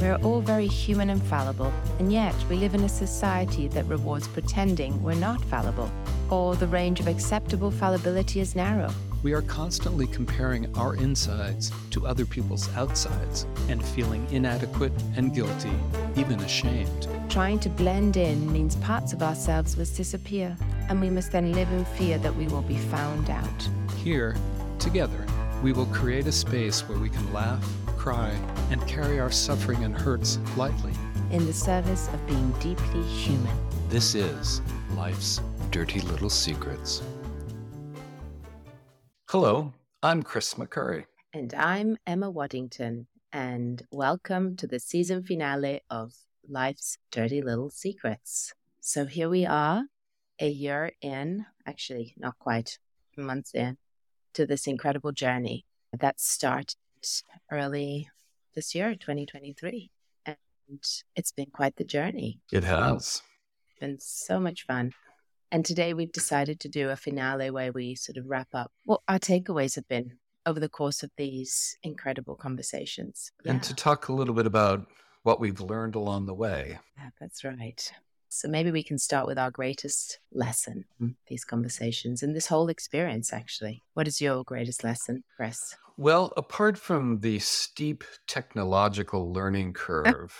We're all very human and fallible, and yet we live in a society that rewards pretending we're not fallible, or the range of acceptable fallibility is narrow. We are constantly comparing our insides to other people's outsides and feeling inadequate and guilty, even ashamed. Trying to blend in means parts of ourselves must disappear, and we must then live in fear that we will be found out. Here, together, we will create a space where we can laugh, cry, and carry our suffering and hurts lightly. In the service of being deeply human. This is Life's Dirty Little Secrets. Hello, I'm Chris McCurry. And I'm Emma Waddington, and welcome to the season finale of Life's Dirty Little Secrets. So here we are, a year in, actually, not quite, months in, to this incredible journey that started early this year, 2023. And it's been quite the journey. It has. It's been so much fun. And today we've decided to do a finale where we sort of wrap up what our takeaways have been over the course of these incredible conversations. And yeah. to talk a little bit about what we've learned along the way. Yeah, that's right. So maybe we can start with our greatest lesson, mm-hmm. these conversations and this whole experience, actually. What is your greatest lesson, Chris? Well, apart from the steep technological learning curve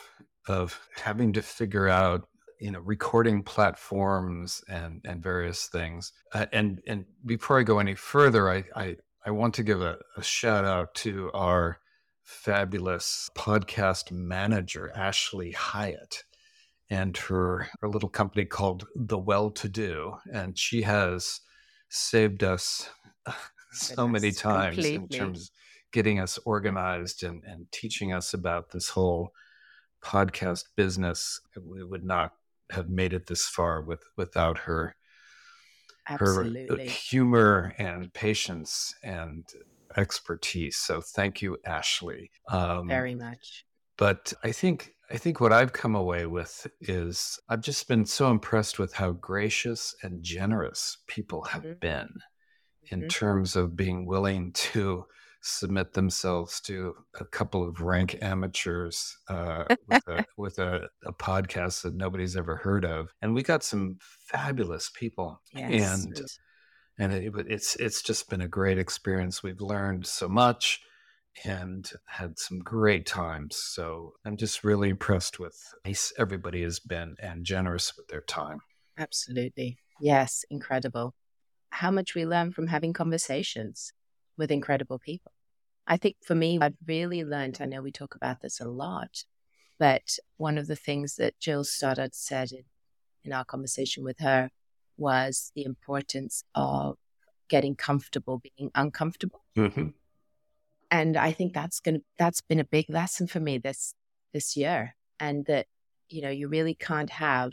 of having to figure out you know recording platforms and and various things uh, and and before i go any further i i, I want to give a, a shout out to our fabulous podcast manager ashley hyatt and her her little company called the well to do. And she has saved us so many times completely. in terms of getting us organized and, and teaching us about this whole podcast business we would not have made it this far with without her uh, Absolutely. her humor and patience and expertise. So thank you, Ashley. Um, Very much. But I think I think what I've come away with is I've just been so impressed with how gracious and generous people have mm-hmm. been in mm-hmm. terms of being willing to submit themselves to a couple of rank amateurs uh, with, a, with a, a, podcast that nobody's ever heard of, and we got some fabulous people. Yes. And and it, it's it's just been a great experience. We've learned so much and had some great times. So I'm just really impressed with nice everybody has been and generous with their time. Absolutely. Yes, incredible. How much we learn from having conversations with incredible people. I think for me, I've really learned, I know we talk about this a lot, but one of the things that Jill Stoddard said in, in our conversation with her was the importance of getting comfortable being uncomfortable. Mm-hmm. And I think that's going to, that's been a big lesson for me this, this year. And that, you know, you really can't have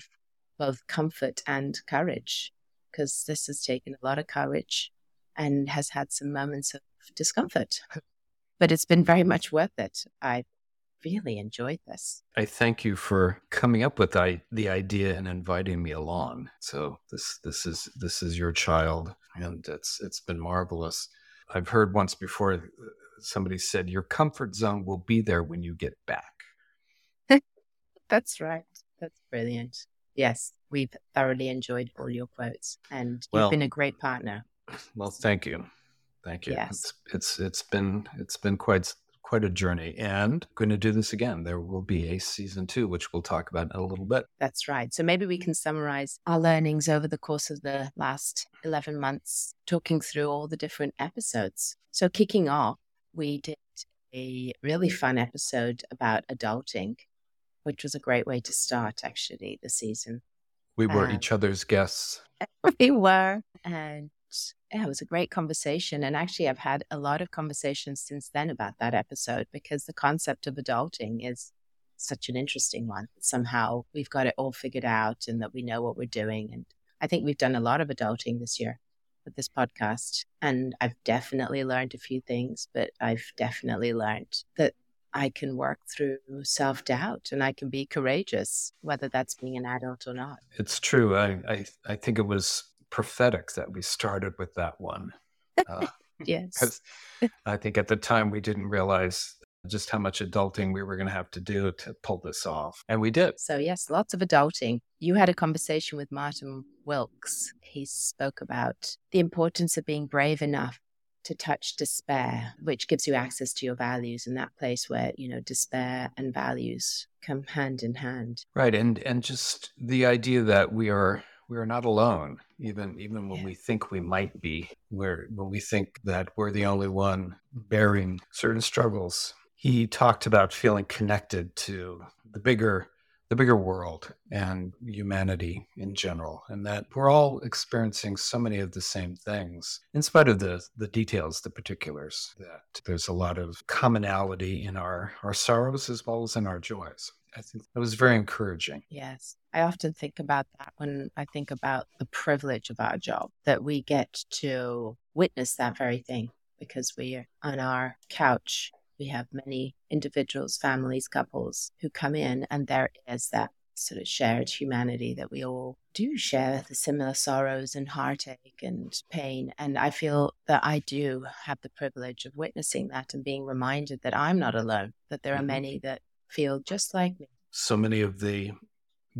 both comfort and courage because this has taken a lot of courage and has had some moments of discomfort. but it's been very much worth it. I really enjoyed this. I thank you for coming up with the, the idea and inviting me along. So this this is this is your child, and it's it's been marvelous. I've heard once before somebody said your comfort zone will be there when you get back. That's right. That's brilliant. Yes, we've thoroughly enjoyed all your quotes, and you've well, been a great partner. Well, thank you, thank you. Yes. It's, it's it's been it's been quite quite a journey, and going to do this again. There will be a season two, which we'll talk about in a little bit. That's right. So maybe we can summarize our learnings over the course of the last eleven months, talking through all the different episodes. So kicking off, we did a really fun episode about adulting, which was a great way to start actually the season. We were um, each other's guests. We were. And yeah, it was a great conversation. And actually, I've had a lot of conversations since then about that episode because the concept of adulting is such an interesting one. Somehow we've got it all figured out and that we know what we're doing. And I think we've done a lot of adulting this year with this podcast. And I've definitely learned a few things, but I've definitely learned that I can work through self doubt and I can be courageous, whether that's being an adult or not. It's true. I, I, I think it was prophetic that we started with that one. Uh, yes. I think at the time we didn't realize just how much adulting we were going to have to do to pull this off. And we did. So, yes, lots of adulting. You had a conversation with Martin Wilkes. He spoke about the importance of being brave enough to touch despair, which gives you access to your values in that place where, you know, despair and values come hand in hand. Right. And and just the idea that we are we are not alone, even even when Yeah. we think we might be, where when we think that we're the only one bearing certain struggles. He talked about feeling connected to the bigger the bigger world and humanity in general, and that we're all experiencing so many of the same things, in spite of the the details, the particulars. That there's a lot of commonality in our our sorrows as well as in our joys. I think that was very encouraging. Yes. I often think about that when I think about the privilege of our job, that we get to witness that very thing because we are on our couch. We have many individuals, families, couples who come in, and there is that sort of shared humanity that we all do share the similar sorrows and heartache and pain. And I feel that I do have the privilege of witnessing that and being reminded that I'm not alone, that there are Mhm. many that feel just like me. So many of the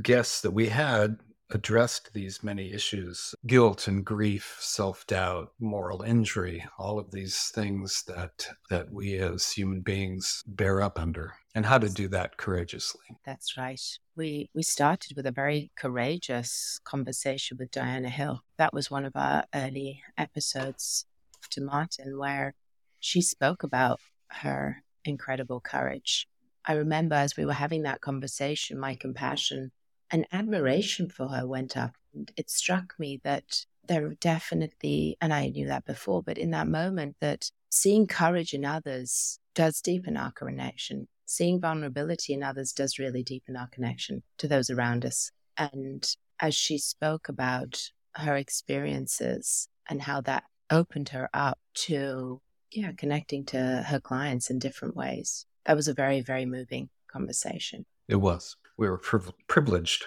guests that we had addressed these many issues guilt and grief self-doubt moral injury all of these things that that we as human beings bear up under and how to do that courageously That's right. We we started with a very courageous conversation with Diana Hill. That was one of our early episodes to Martin where she spoke about her incredible courage. I remember as we were having that conversation, my compassion and admiration for her went up. And it struck me that there definitely, and I knew that before, but in that moment, that seeing courage in others does deepen our connection. Seeing vulnerability in others does really deepen our connection to those around us. And as she spoke about her experiences and how that opened her up to, yeah, connecting to her clients in different ways, that was a very, very moving conversation. it was we were priv- privileged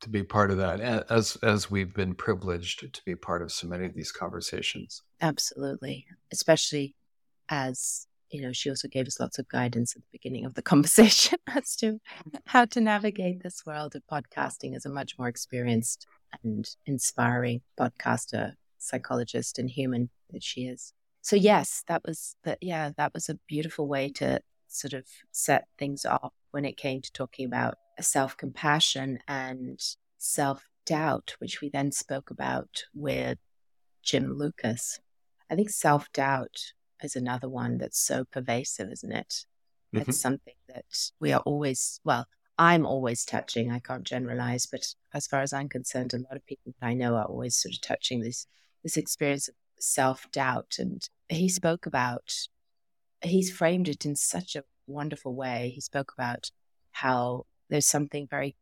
to be part of that as as we've been privileged to be part of so many of these conversations Absolutely. Especially as, you know, she also gave us lots of guidance at the beginning of the conversation as to how to navigate this world of podcasting as a much more experienced and inspiring podcaster, psychologist, and human that she is. So yes, that was that yeah, that was a beautiful way to sort of set things off when it came to talking about self-compassion and self-doubt, which we then spoke about with Jim Lucas. I think self doubt is another one that's so pervasive, isn't it? Mhm. It's something that we are always, well, I'm always touching. I can't generalize, but as far as I'm concerned, a lot of people that I know are always sort of touching this this experience of self doubt. And he spoke about, he's framed it in such a wonderful way. He spoke about how there's something very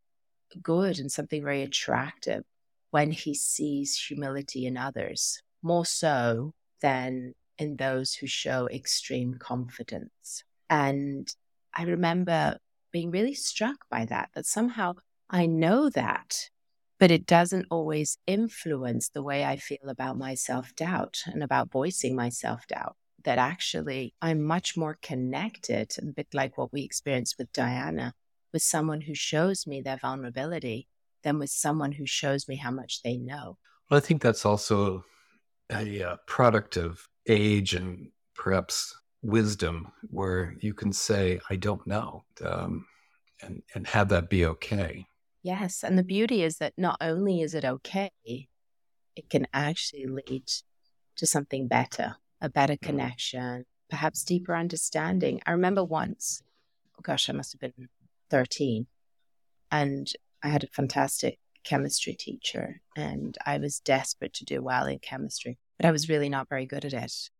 good and something very attractive when he sees humility in others, more so than in those who show extreme confidence. And I remember being really struck by that, that somehow I know that, but it doesn't always influence the way I feel about my self doubt and about voicing my self doubt. That actually I'm much more connected, a bit like what we experienced with Diana, with someone who shows me their vulnerability than with someone who shows me how much they know. well i think that's also a uh, product of age and perhaps wisdom where you can say i don't know um, and and have that be okay Yes. And the beauty is that not only is it okay, it can actually lead to something better, a better connection, perhaps deeper understanding. I remember once, oh gosh, I must have been 13, and I had a fantastic chemistry teacher, and I was desperate to do well in chemistry, but I was really not very good at it.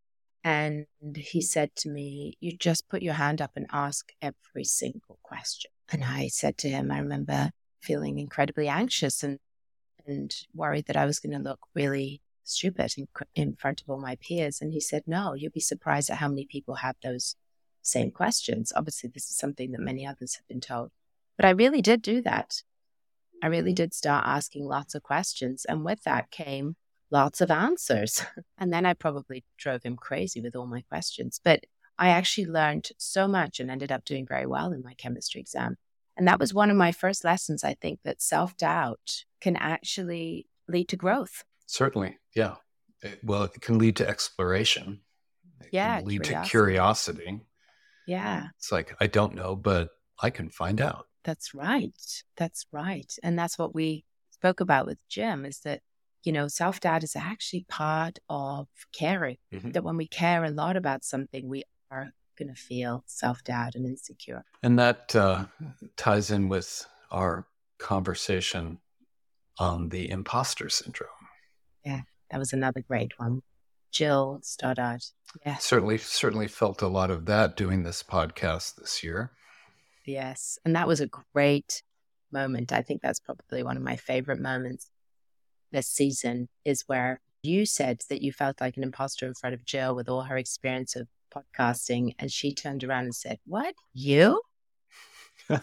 And he said to me, You just put your hand up and ask every single question. And I said to him, I remember feeling incredibly anxious and and worried that I was going to look really stupid in, in front of all my peers. And he said, No, you'll be surprised at how many people have those same questions. Obviously, this is something that many others have been told. But I really did do that. I really did start asking lots of questions. And with that came lots of answers. and then I probably drove him crazy with all my questions. But I actually learned so much and ended up doing very well in my chemistry exam. And that was one of my first lessons, I think, that self doubt can actually lead to growth. Certainly. Yeah. It, well, it can lead to exploration. It yeah. lead curiosity. to curiosity. Yeah. It's like, I don't know, but I can find out. That's right. That's right. And that's what we spoke about with Jim is that, you know, self doubt is actually part of caring. Mm-hmm. That when we care a lot about something, we are going to feel self doubt and insecure. And that uh, ties in with our conversation on the imposter syndrome. Yeah, that was another great one. Jill Stoddard. Yeah. Certainly, certainly felt a lot of that doing this podcast this year. Yes. And that was a great moment. I think that's probably one of my favorite moments this season is where you said that you felt like an imposter in front of Jill with all her experience of podcasting. And she turned around and said, What? You?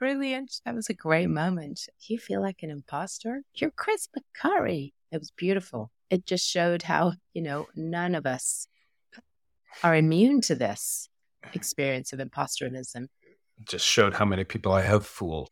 Brilliant. That was a great moment. You feel like an imposter? You're Chris McCurry. It was beautiful. It just showed how, you know, none of us are immune to this experience of imposterism. Just showed how many people I have fooled.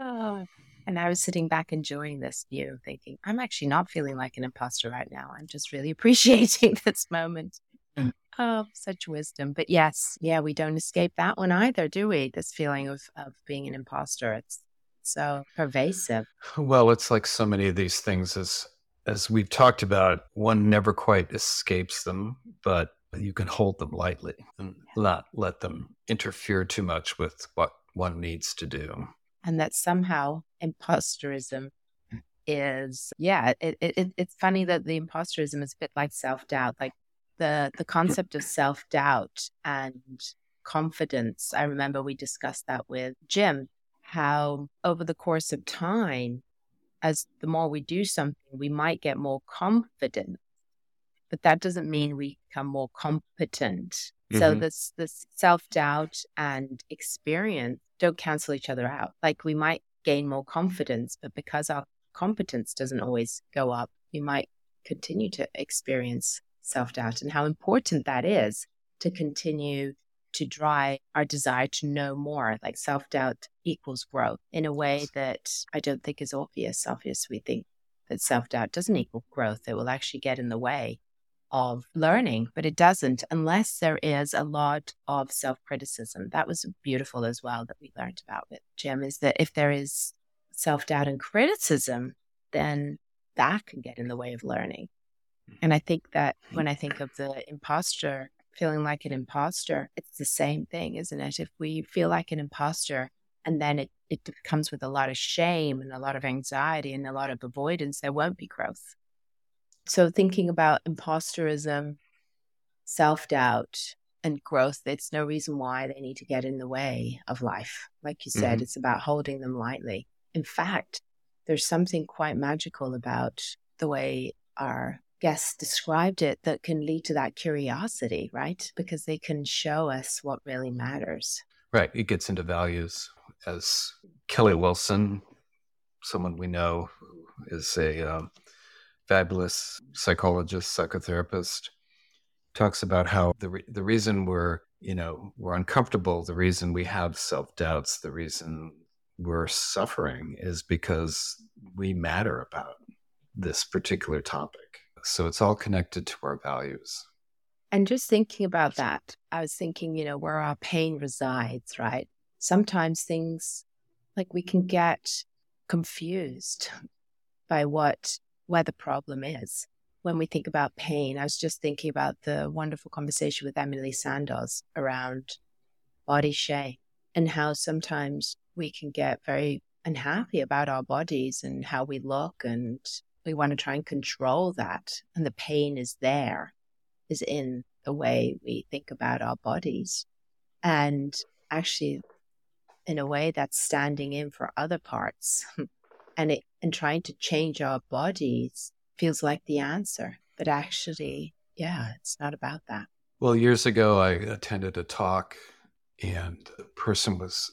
oh. And I was sitting back enjoying this view, thinking, I'm actually not feeling like an imposter right now. I'm just really appreciating this moment. Mm. Oh, such wisdom. But yes, yeah, we don't escape that one either, do we? This feeling of, of being an imposter. It's so pervasive. Well, it's like so many of these things as as we've talked about, one never quite escapes them, but you can hold them lightly and not let them interfere too much with what one needs to do. And that somehow imposterism is, yeah, it, it, it's funny that the imposterism is a bit like self doubt, like the, the concept of self doubt and confidence. I remember we discussed that with Jim, how over the course of time, as the more we do something, we might get more confident but that doesn't mean we become more competent. Mm-hmm. So this this self doubt and experience don't cancel each other out. Like we might gain more confidence, but because our competence doesn't always go up, we might continue to experience self doubt and how important that is to continue to drive our desire to know more. Like self doubt equals growth in a way that I don't think is obvious. Obvious, we think that self doubt doesn't equal growth, it will actually get in the way of learning, but it doesn't unless there is a lot of self criticism. That was beautiful as well that we learned about with Jim is that if there is self doubt and criticism, then that can get in the way of learning. And I think that mm-hmm. when I think of the imposter, feeling like an imposter, it's the same thing, isn't it? If we feel like an imposter and then it, it comes with a lot of shame and a lot of anxiety and a lot of avoidance, there won't be growth. So, thinking about imposterism, self doubt, and growth, it's no reason why they need to get in the way of life. Like you said, mm-hmm. it's about holding them lightly. In fact, there's something quite magical about the way our guests described it that can lead to that curiosity, right? Because they can show us what really matters. Right. It gets into values. As Kelly Wilson, someone we know, is a um, fabulous psychologist, psychotherapist, talks about how the re- the reason we're you know we're uncomfortable, the reason we have self doubts, the reason we're suffering is because we matter about this particular topic. So it's all connected to our values. And just thinking about that, I was thinking, you know, where our pain resides, right? Sometimes things like we can get confused by what where the problem is. When we think about pain, I was just thinking about the wonderful conversation with Emily Sandoz around body shame and how sometimes we can get very unhappy about our bodies and how we look and we want to try and control that and the pain is there is in the way we think about our bodies. And actually in a way that's standing in for other parts and it and trying to change our bodies feels like the answer. But actually yeah it's not about that. Well years ago i attended a talk and the person was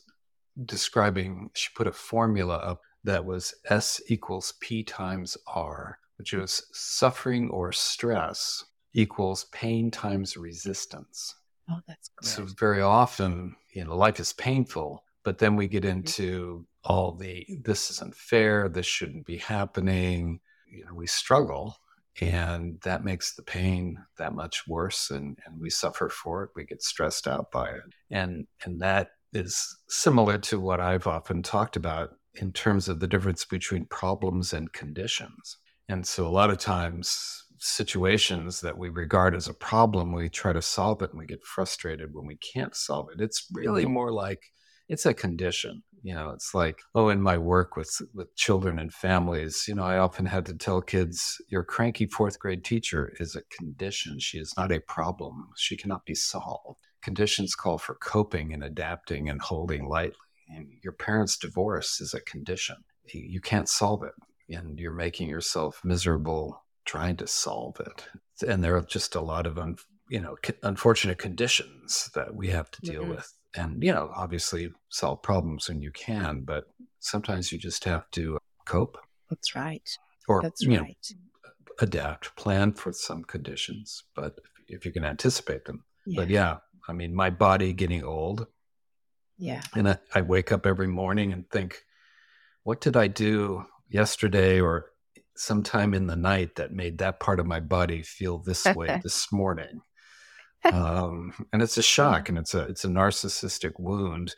describing she put a formula up that was s equals p times r which was suffering or stress equals pain times resistance. Oh, that's good. So very often, you know, life is painful, but then we get Mm-hmm. into all the this isn't fair, this shouldn't be happening. You know, we struggle and that makes the pain that much worse and, and we suffer for it. We get stressed out by it. And and that is similar to what I've often talked about in terms of the difference between problems and conditions. And so a lot of times situations that we regard as a problem, we try to solve it and we get frustrated when we can't solve it. It's really mm-hmm. more like it's a condition. You know, it's like, oh, in my work with with children and families, you know, I often had to tell kids, your cranky fourth grade teacher is a condition. She is not a problem. She cannot be solved. Conditions call for coping and adapting and holding lightly. And your parents' divorce is a condition. You can't solve it. And you're making yourself miserable trying to solve it. And there are just a lot of, un, you know, unfortunate conditions that we have to deal Mhm. with. And, you know, obviously solve problems when you can, but sometimes you just have to cope That's right. or, That's you know, adapt, plan for some conditions, but if you can anticipate them. Yeah. But yeah, I mean, my body getting old, yeah. and I, I wake up every morning and think, what did I do yesterday or sometime in the night that made that part of my body feel this way this morning? Um, and it's a shock, and it's a it's a narcissistic wound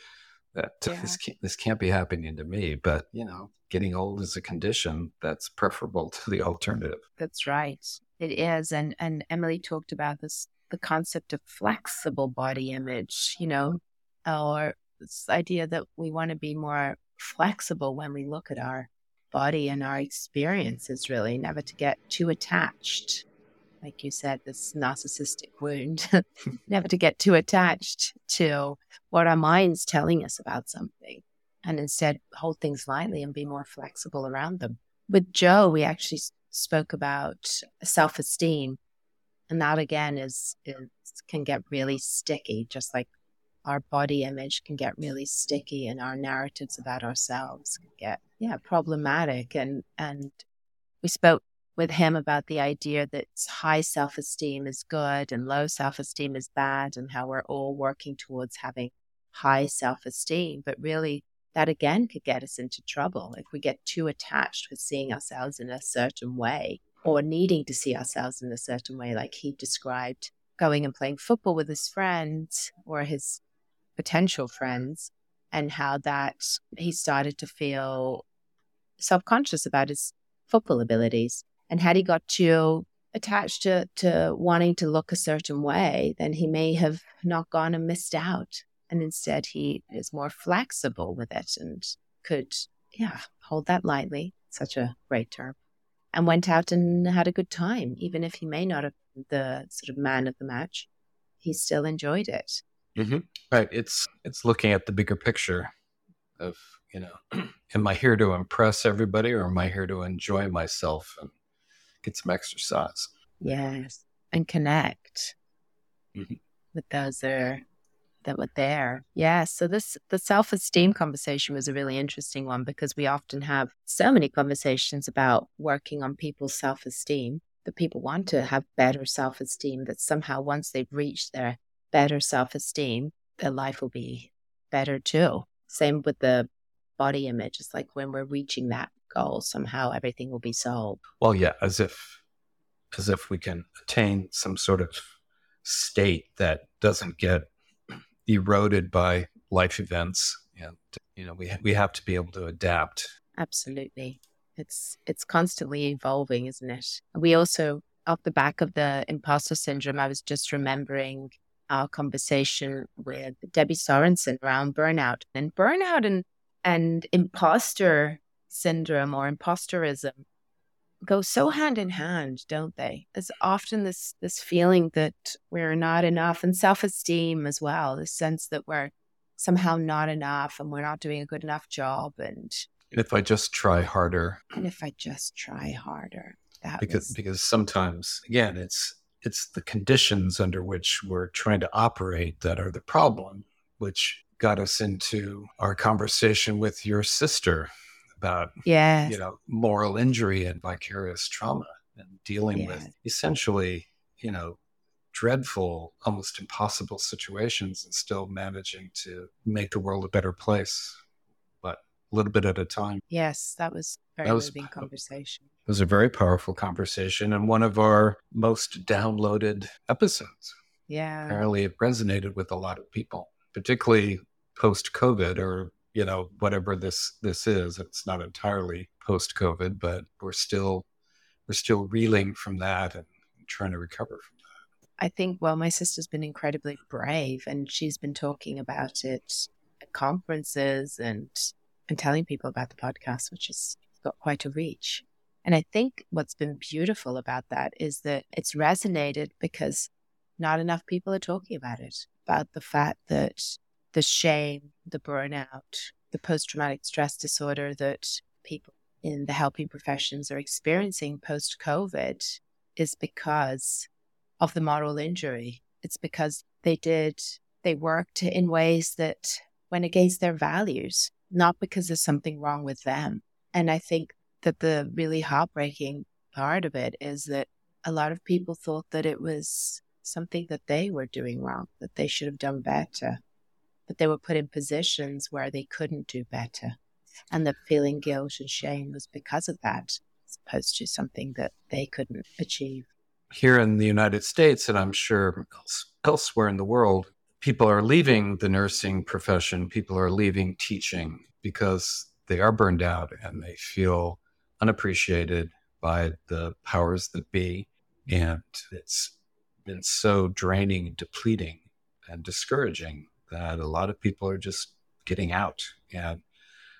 that Yeah. this can't, this can't be happening to me. But you know, getting old is a condition that's preferable to the alternative. That's right. It is. And and Emily talked about this the concept of flexible body image, you know, or this idea that we want to be more flexible when we look at our body and our experiences, really, never to get too attached. Like you said, this narcissistic wound, never to get too attached to what our mind's telling us about something and instead hold things lightly and be more flexible around them. With Joe, we actually spoke about self esteem. And that again is, is can get really sticky, just like our body image can get really sticky and our narratives about ourselves can get yeah problematic. And and we spoke with him about the idea that high self-esteem is good and low self-esteem is bad and how we're all working towards having high self-esteem. But really that again could get us into trouble if we get too attached with seeing ourselves in a certain way or needing to see ourselves in a certain way like he described going and playing football with his friends or his potential friends and how that he started to feel self-conscious about his football abilities. And had he got too attached to, to wanting to look a certain way then he may have not gone and missed out. And instead he is more flexible with it and could yeah hold that lightly. Such a great term. And went out and had a good time. Even if he may not have been the sort of man of the match he still enjoyed it Mm-hmm. Right. It's it's looking at the bigger picture of you know, am I here to impress everybody or am I here to enjoy myself and get some exercise? yes and connect Mhm. with those that are that were there yeah so this the self-esteem conversation was a really interesting one because we often have so many conversations about working on people's self-esteem that people want to have better self-esteem that somehow once they've reached their better self-esteem their life will be better too same with the body image it's like when we're reaching that goal somehow everything will be solved Well, yeah, as if as if we can attain some sort of state that doesn't get eroded by life events. And you know, we we have to be able to adapt. Absolutely. It's it's constantly evolving, isn't it? We also off the back of the imposter syndrome, I was just remembering our conversation with Debbie Sorensen around burnout and burnout and and imposter syndrome or imposterism go so hand in hand, don't they? There's often this this feeling that we're not enough and self-esteem as well, the sense that we're somehow not enough and we're not doing a good enough job and If I just try harder, and if I just try harder, that because was, because sometimes again, it's it's the conditions under which we're trying to operate that are the problem, which got us into our conversation with your sister about yes, you know moral injury and vicarious trauma and dealing with essentially you know, dreadful, almost impossible situations and still managing to make the world a better place, but a little bit at a time. Yes, that was very that was, moving conversation. It was a very powerful conversation and one of our most downloaded episodes. Yeah. Apparently, it resonated with a lot of people, particularly post COVID or you know whatever this this is. It's not entirely post COVID, but we're still we're still reeling from that and trying to recover from that. I think well, my sister's been incredibly brave, and she's been talking about it at conferences and and telling people about the podcast, which has quite a reach. And I think what's been beautiful about that is that it's resonated because not enough people are talking about it, about the fact that the shame, the burnout, the post traumatic stress disorder that people in the helping professions are experiencing post COVID is because of the moral injury. It's because they did, they worked in ways that went against their values, not because there's something wrong with them. And I think that the really heartbreaking part of it is that a lot of people thought that it was something that they were doing wrong, that they should have done better. But they were put in positions where they couldn't do better. And the feeling guilt and shame was because of that, as opposed to something that they couldn't achieve. Here in the United States, and I'm sure elsewhere in the world, people are leaving the nursing profession, people are leaving teaching because they are burned out and they feel unappreciated by the powers that be. And it's been so draining, depleting, and discouraging that a lot of people are just getting out. And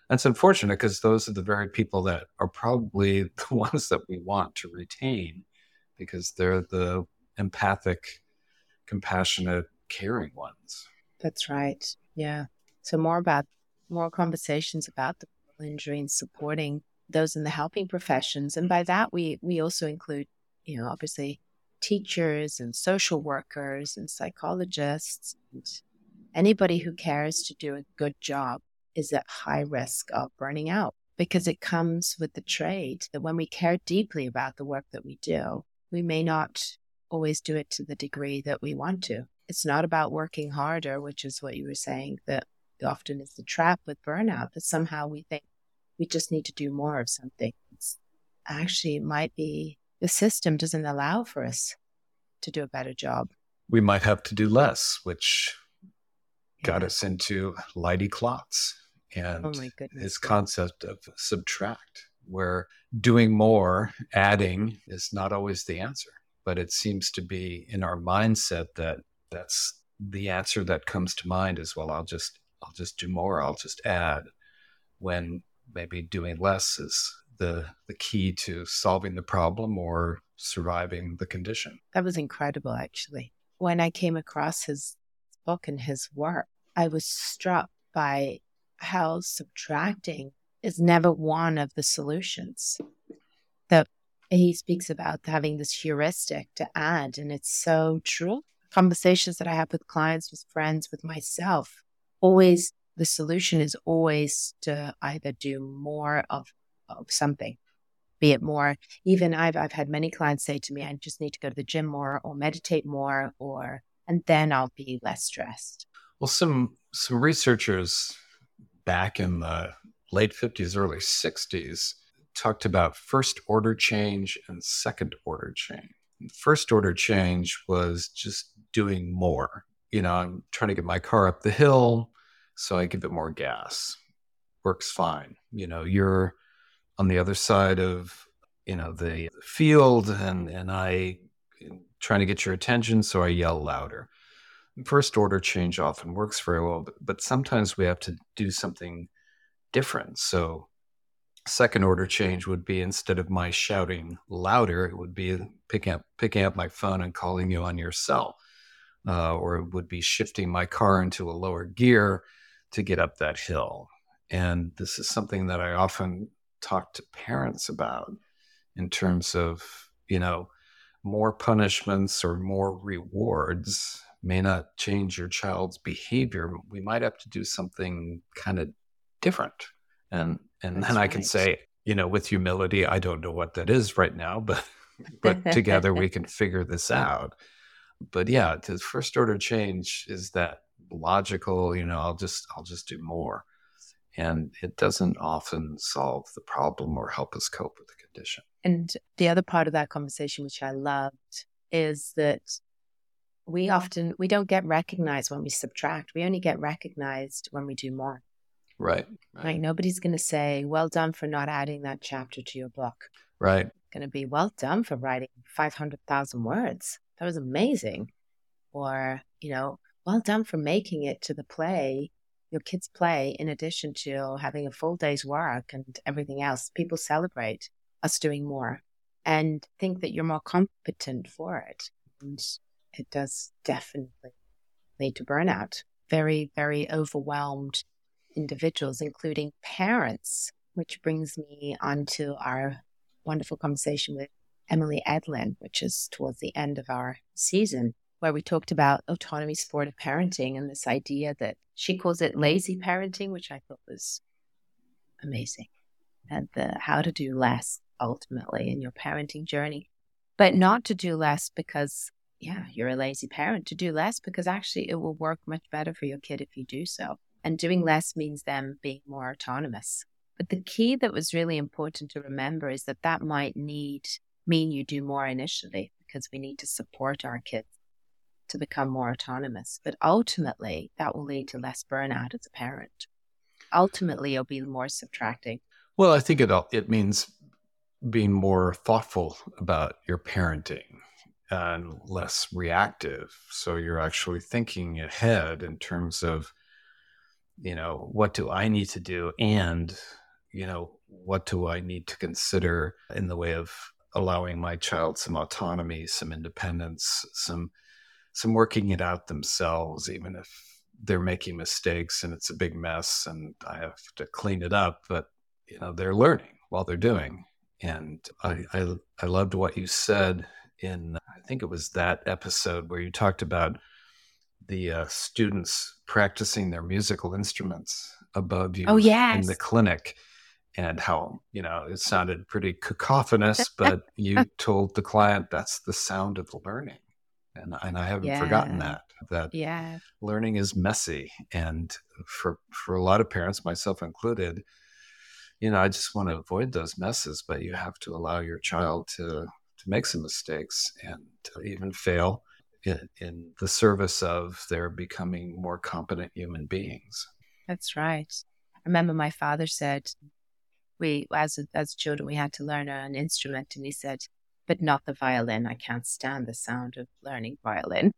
that's unfortunate because those are the very people that are probably the ones that we want to retain because they're the empathic, compassionate, caring ones. That's right. Yeah. So more about more conversations about the injury and supporting those in the helping professions. And by that we we also include, you know, obviously teachers and social workers and psychologists and anybody who cares to do a good job is at high risk of burning out because it comes with the trade that when we care deeply about the work that we do, we may not always do it to the degree that we want to. It's not about working harder, which is what you were saying, that often is the trap with burnout, that somehow we think we just need to do more of something. It's actually, it might be the system doesn't allow for us to do a better job. We might have to do less, which yeah. got us into Leidy Klotz and oh his concept of subtract, where doing more, adding is not always the answer. But it seems to be in our mindset that that's the answer that comes to mind is well, I'll just I'll just do more, I'll just add. When maybe doing less is the the key to solving the problem or surviving the condition. That was incredible actually. When I came across his book and his work, I was struck by how subtracting is never one of the solutions. That he speaks about having this heuristic to add, and it's so true. Conversations that I have with clients, with friends, with myself, always the solution is always to either do more of, of something, be it more. Even I've, I've had many clients say to me, I just need to go to the gym more or meditate more, or, and then I'll be less stressed. Well, some, some researchers back in the late 50s, early 60s talked about first order change and second order change. First order change was just doing more. You know, I'm trying to get my car up the hill so I give it more gas. Works fine. You know, you're on the other side of you know the field, and and I trying to get your attention, so I yell louder. First order change often works very well, but, but sometimes we have to do something different. So second order change would be instead of my shouting louder, it would be picking up picking up my phone and calling you on your cell, uh, or it would be shifting my car into a lower gear to get up that hill. And this is something that I often talk to parents about in terms of, you know, more punishments or more rewards may not change your child's behavior. We might have to do something kind of different. And and That's then I can say, you know, with humility, I don't know what that is right now, but but together we can figure this out. But yeah, the first order change is that logical, you know, I'll just I'll just do more. And it doesn't often solve the problem or help us cope with the condition. And the other part of that conversation, which I loved, is that we often we don't get recognized when we subtract. We only get recognized when we do more. Right. Right. right? Nobody's going to say, "Well done for not adding that chapter to your book." Right. Going to be, "Well done for writing five hundred thousand words. That was amazing." Or, you know, "Well done for making it to the play." Your kids play in addition to having a full day's work and everything else. People celebrate us doing more and think that you're more competent for it. And it does definitely lead to burnout. Very, very overwhelmed individuals, including parents, which brings me on to our wonderful conversation with Emily Edlynn, which is towards the end of our season, where we talked about autonomy supportive parenting and this idea that she calls it lazy parenting, which I thought was amazing, and the how to do less ultimately in your parenting journey, but not to do less because yeah, you're a lazy parent to do less because actually it will work much better for your kid if you do so. And doing less means them being more autonomous. But the key that was really important to remember is that that might need mean you do more initially because we need to support our kids to become more autonomous. But ultimately, that will lead to less burnout as a parent. Ultimately, it'll be more subtracting. Well, I think it it means being more thoughtful about your parenting and less reactive. So you're actually thinking ahead in terms of, you know, what do I need to do? And, you know, what do I need to consider in the way of allowing my child some autonomy, some independence, some some working it out themselves, even if they're making mistakes and it's a big mess and I have to clean it up, but you know, they're learning while they're doing. And I, I, I loved what you said in I think it was that episode where you talked about the uh, students practicing their musical instruments above you oh, yes. in the clinic and how you know it sounded pretty cacophonous but you told the client that's the sound of learning and, and i haven't yeah. forgotten that that yeah. learning is messy and for for a lot of parents myself included you know i just want to avoid those messes but you have to allow your child to to make some mistakes and to even fail in, in the service of their becoming more competent human beings. That's right. I remember my father said, we as as children we had to learn an instrument, and he said, "But not the violin. I can't stand the sound of learning violin."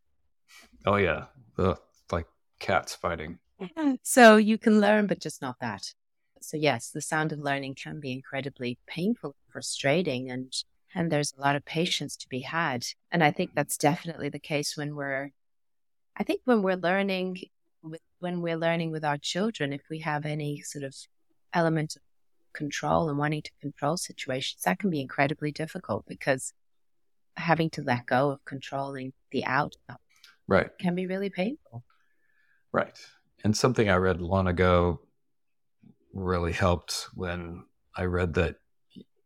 Oh yeah, Ugh, like cats fighting. Mm-hmm. So you can learn, but just not that. So yes, the sound of learning can be incredibly painful, frustrating, and and there's a lot of patience to be had. And I think that's definitely the case when we're, I think when we're learning, with, when we're learning with our children, if we have any sort of element of control and wanting to control situations, that can be incredibly difficult because having to let go of controlling the outcome right can be really painful. Right. And something I read long ago really helped when I read that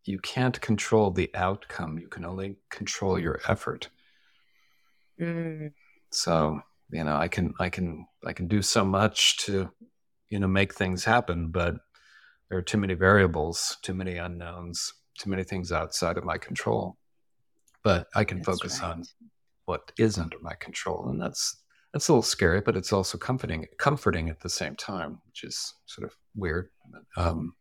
you can't control the outcome. You can only control your effort. Mm. So, you know, I can, I can, I can do so much to, you know, make things happen, but there are too many variables, too many unknowns, too many things outside of my control. But I can that's focus right. on what is under my control, and that's that's a little scary, but it's also comforting, comforting at the same time, which is sort of weird. Um,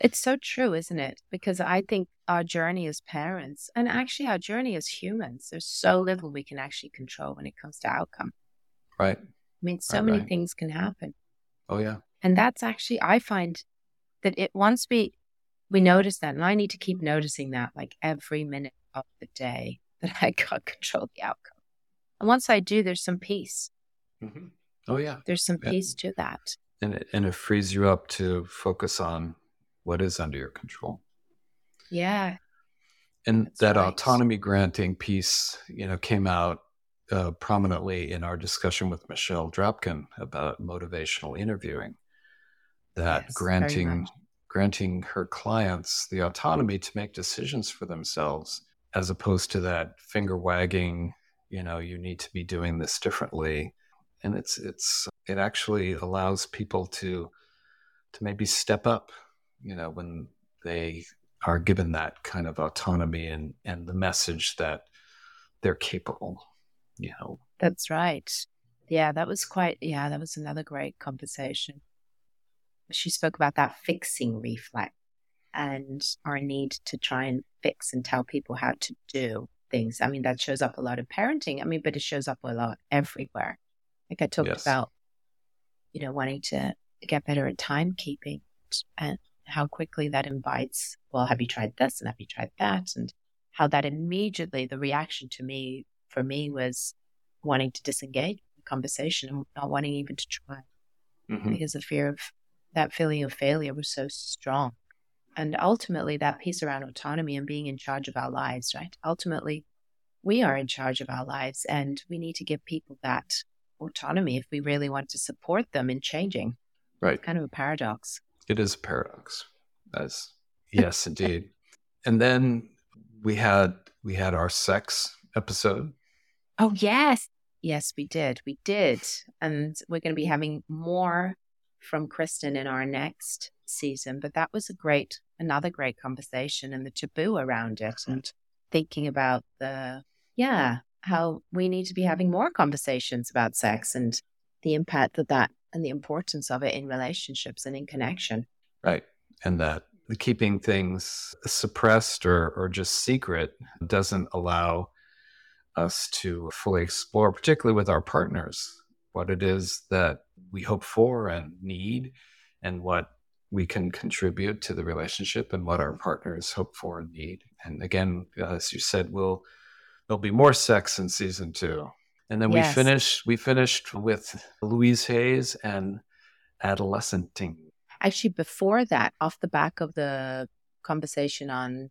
it's so true, isn't it? Because I think our journey as parents, and actually our journey as humans, there's so little we can actually control when it comes to outcome. Right. I mean, so right, many right. things can happen. Oh yeah. And that's actually I find that it once we we notice that, and I need to keep noticing that like every minute of the day that I can't control the outcome. And once I do, there's some peace. Mm-hmm. Oh yeah. There's some yeah. peace to that. And it, and it frees you up to focus on what is under your control. Yeah. And That's that right. autonomy granting piece, you know, came out uh, prominently in our discussion with Michelle Dropkin about motivational interviewing. That yes, granting granting her clients the autonomy to make decisions for themselves as opposed to that finger wagging, you know, you need to be doing this differently. And it's it's it actually allows people to to maybe step up, you know, when they are given that kind of autonomy and and the message that they're capable, you know. That's right. Yeah, that was quite yeah, that was another great conversation. She spoke about that fixing reflex and our need to try and fix and tell people how to do things. I mean, that shows up a lot in parenting. I mean, but it shows up a lot everywhere. Like I talked yes. about, you know, wanting to get better at timekeeping and how quickly that invites, well, have you tried this and have you tried that? And how that immediately, the reaction to me, for me, was wanting to disengage the conversation and not wanting even to try mm-hmm. because the fear of that feeling of failure was so strong. And ultimately, that piece around autonomy and being in charge of our lives, right? Ultimately, we are in charge of our lives and we need to give people that autonomy if we really want to support them in changing. Right. It's kind of a paradox. It is a paradox. As yes, indeed. And then we had we had our sex episode. Oh yes. Yes, we did. We did. And we're going to be having more from Kristen in our next season. But that was a great, another great conversation and the taboo around it and thinking about the, yeah, how we need to be having more conversations about sex and the impact that that and the importance of it in relationships and in connection. Right. And that keeping things suppressed or, or just secret doesn't allow us to fully explore, particularly with our partners, what it is that we hope for and need and what we can contribute to the relationship and what our partners hope for and need. And again, as you said, we'll there'll be more sex in season two. And then yes. we finished we finished with Louise Hayes and adolescenting. Actually, before that, off the back of the conversation on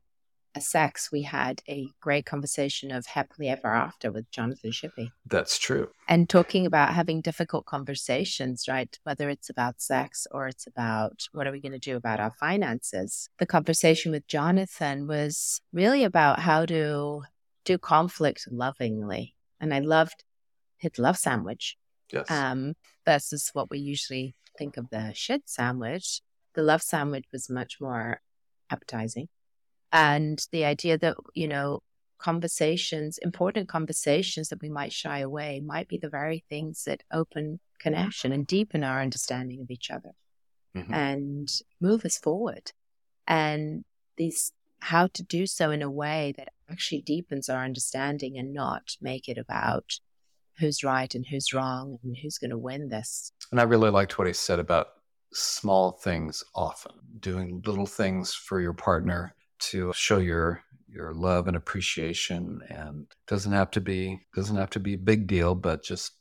sex, we had a great conversation of happily ever after with Jonathan Shippey. That's true. And talking about having difficult conversations, right? Whether it's about sex or it's about what are we going to do about our finances. The conversation with Jonathan was really about how to do conflict lovingly. And I loved his love sandwich. Yes. Um, versus what we usually think of the shit sandwich. The love sandwich was much more appetizing and the idea that you know conversations important conversations that we might shy away might be the very things that open connection and deepen our understanding of each other mm-hmm. and move us forward and these how to do so in a way that actually deepens our understanding and not make it about who's right and who's wrong and who's going to win this and i really liked what he said about small things often doing little things for your partner to show your your love and appreciation and doesn't have to be doesn't have to be a big deal but just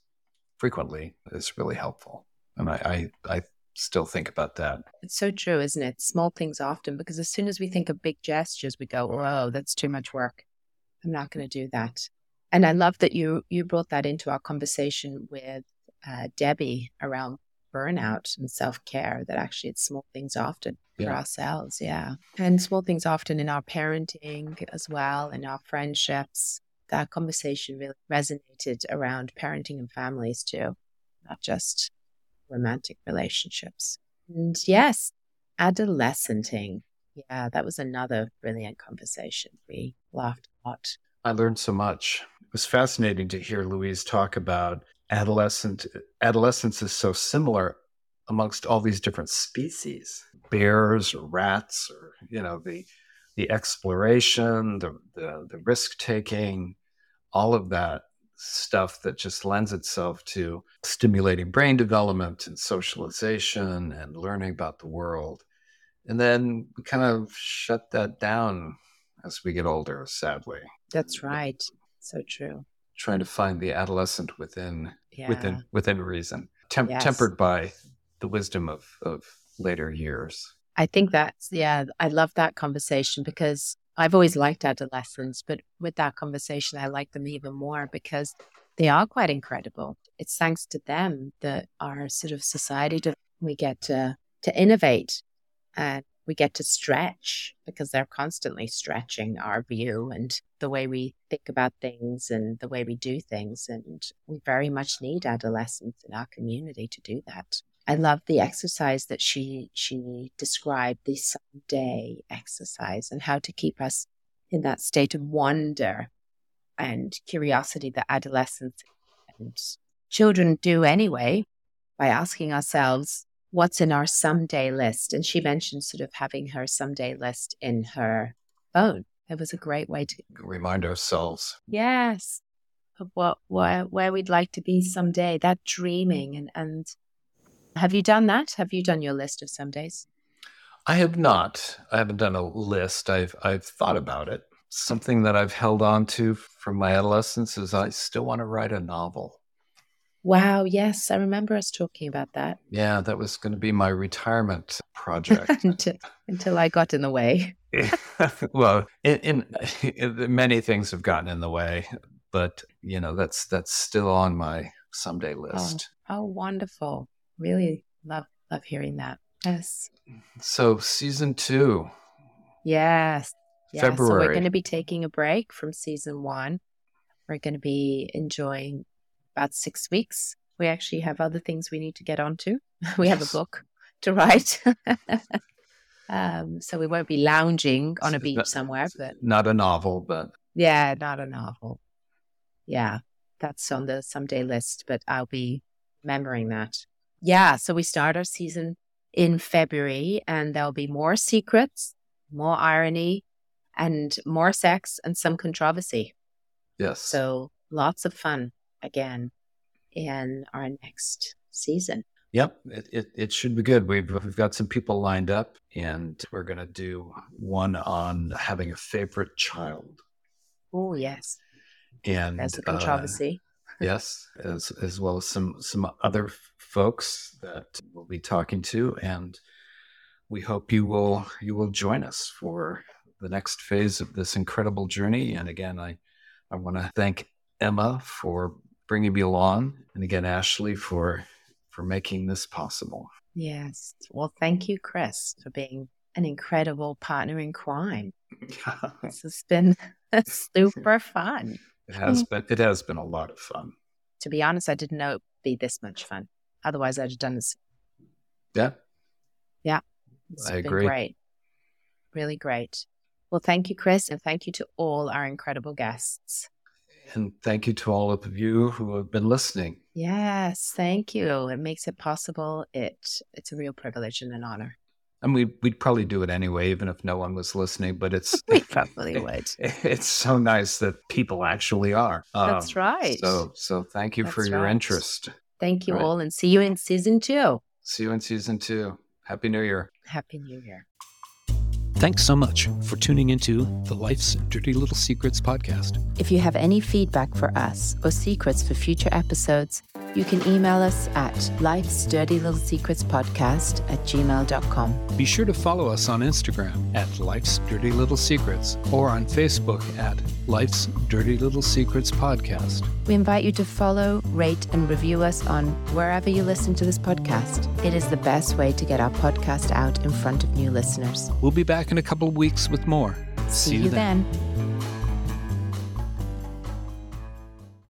frequently is really helpful. And I, I i still think about that. It's so true isn't it? Small things often because as soon as we think of big gestures we go whoa that's too much work. I'm not going to do that. And i love that you you brought that into our conversation with uh, debbie around burnout and self-care that actually it's small things often yeah. for ourselves yeah. And small things often in our parenting as well in our friendships that conversation really resonated around parenting and families too not just romantic relationships. And yes adolescenting. Yeah that was another brilliant conversation. We laughed a lot. I learned so much. It was fascinating to hear louise talk about adolescent adolescence is so similar amongst all these different species. Bears or rats or you know the the exploration the the, the risk taking all of that stuff that just lends itself to stimulating brain development and socialization and learning about the world. And then we kind of shut that down as we get older sadly. That's right. So true. Trying to find the adolescent within yeah. within within reason, Tem- yes. tempered by the wisdom of of later years. I think that's yeah. I love that conversation because I've always liked adolescents, but with that conversation, I like them even more because they are quite incredible. It's thanks to them that our sort of society we get to to innovate and we get to stretch because they're constantly stretching our view and the way we think about things and the way we do things. And we very much need adolescents in our community to do that. I love the exercise that she she described, the someday exercise, and how to keep us in that state of wonder and curiosity that adolescents and children do anyway by asking ourselves, what's in our someday list? And she mentioned sort of having her someday list in her phone. It was a great way to remind ourselves. Yes. Of what where where we'd like to be someday. That dreaming and and have you done that? Have you done your list of some days? I have not. I haven't done a list. I've I've thought about it. Something that I've held on to from my adolescence is I still want to write a novel. Wow, yes, I remember us talking about that. Yeah, that was going to be my retirement project until, until, I got in the way. well, in, in, many things have gotten in the way, but you know that's that's still on my someday oh, list. Oh, oh wonderful! Really love love hearing that. Yes. So season two. Yes. Yeah, February. So we're going to be taking a break from season one. We're going to be enjoying about six weeks. We actually have other things we need to get onto. we have a book to write. um, so we won't be lounging on a beach not, somewhere, but not a novel, but yeah, not a novel. Yeah, that's on the someday list, but I'll be remembering that. Yeah, so we start our season in February, and there'll be more secrets, more irony, and more sex and some controversy. Yes. So lots of fun again in our next season. Yep, it, it, it, should be good. We've, we've got some people lined up, and we're going to do one on having a favorite child. Oh, yes. And as a controversy. Uh, yes, as, as well as some, some other folks that we'll be talking to. And we hope you will you will join us for the next phase of this incredible journey. And again, I, I want to thank Emma for bringing me along, and again, Ashley for for making this possible. Yes. Well, thank you, Chris, for being an incredible partner in crime. this has been super fun. It has been. It has been a lot of fun. To be honest, I didn't know it'd be this much fun. Otherwise, I'd have done this. Yeah. Yeah. It's I agree. Great. Really great. Well, thank you, Chris, and thank you to all our incredible guests. And thank you to all of you who have been listening. Yes, thank you. It makes it possible. It it's a real privilege and an honor. And we we'd probably do it anyway, even if no one was listening. But it's we probably would. it's so nice that people actually are. That's um, right. So so thank you That's for your right. interest. Thank you right. all, and see you in season two. See you in season two. Happy New Year. Happy New Year. Thanks so much for tuning into the Life's Dirty Little Secrets podcast. If you have any feedback for us or secrets for future episodes, you can email us at life's dirty little secrets podcast at gmail.com. Be sure to follow us on Instagram at Life's Dirty Little Secrets or on Facebook at Life's Dirty Little Secrets Podcast. We invite you to follow, rate, and review us on wherever you listen to this podcast. It is the best way to get our podcast out in front of new listeners. We'll be back in a couple of weeks with more. See, See you then. then.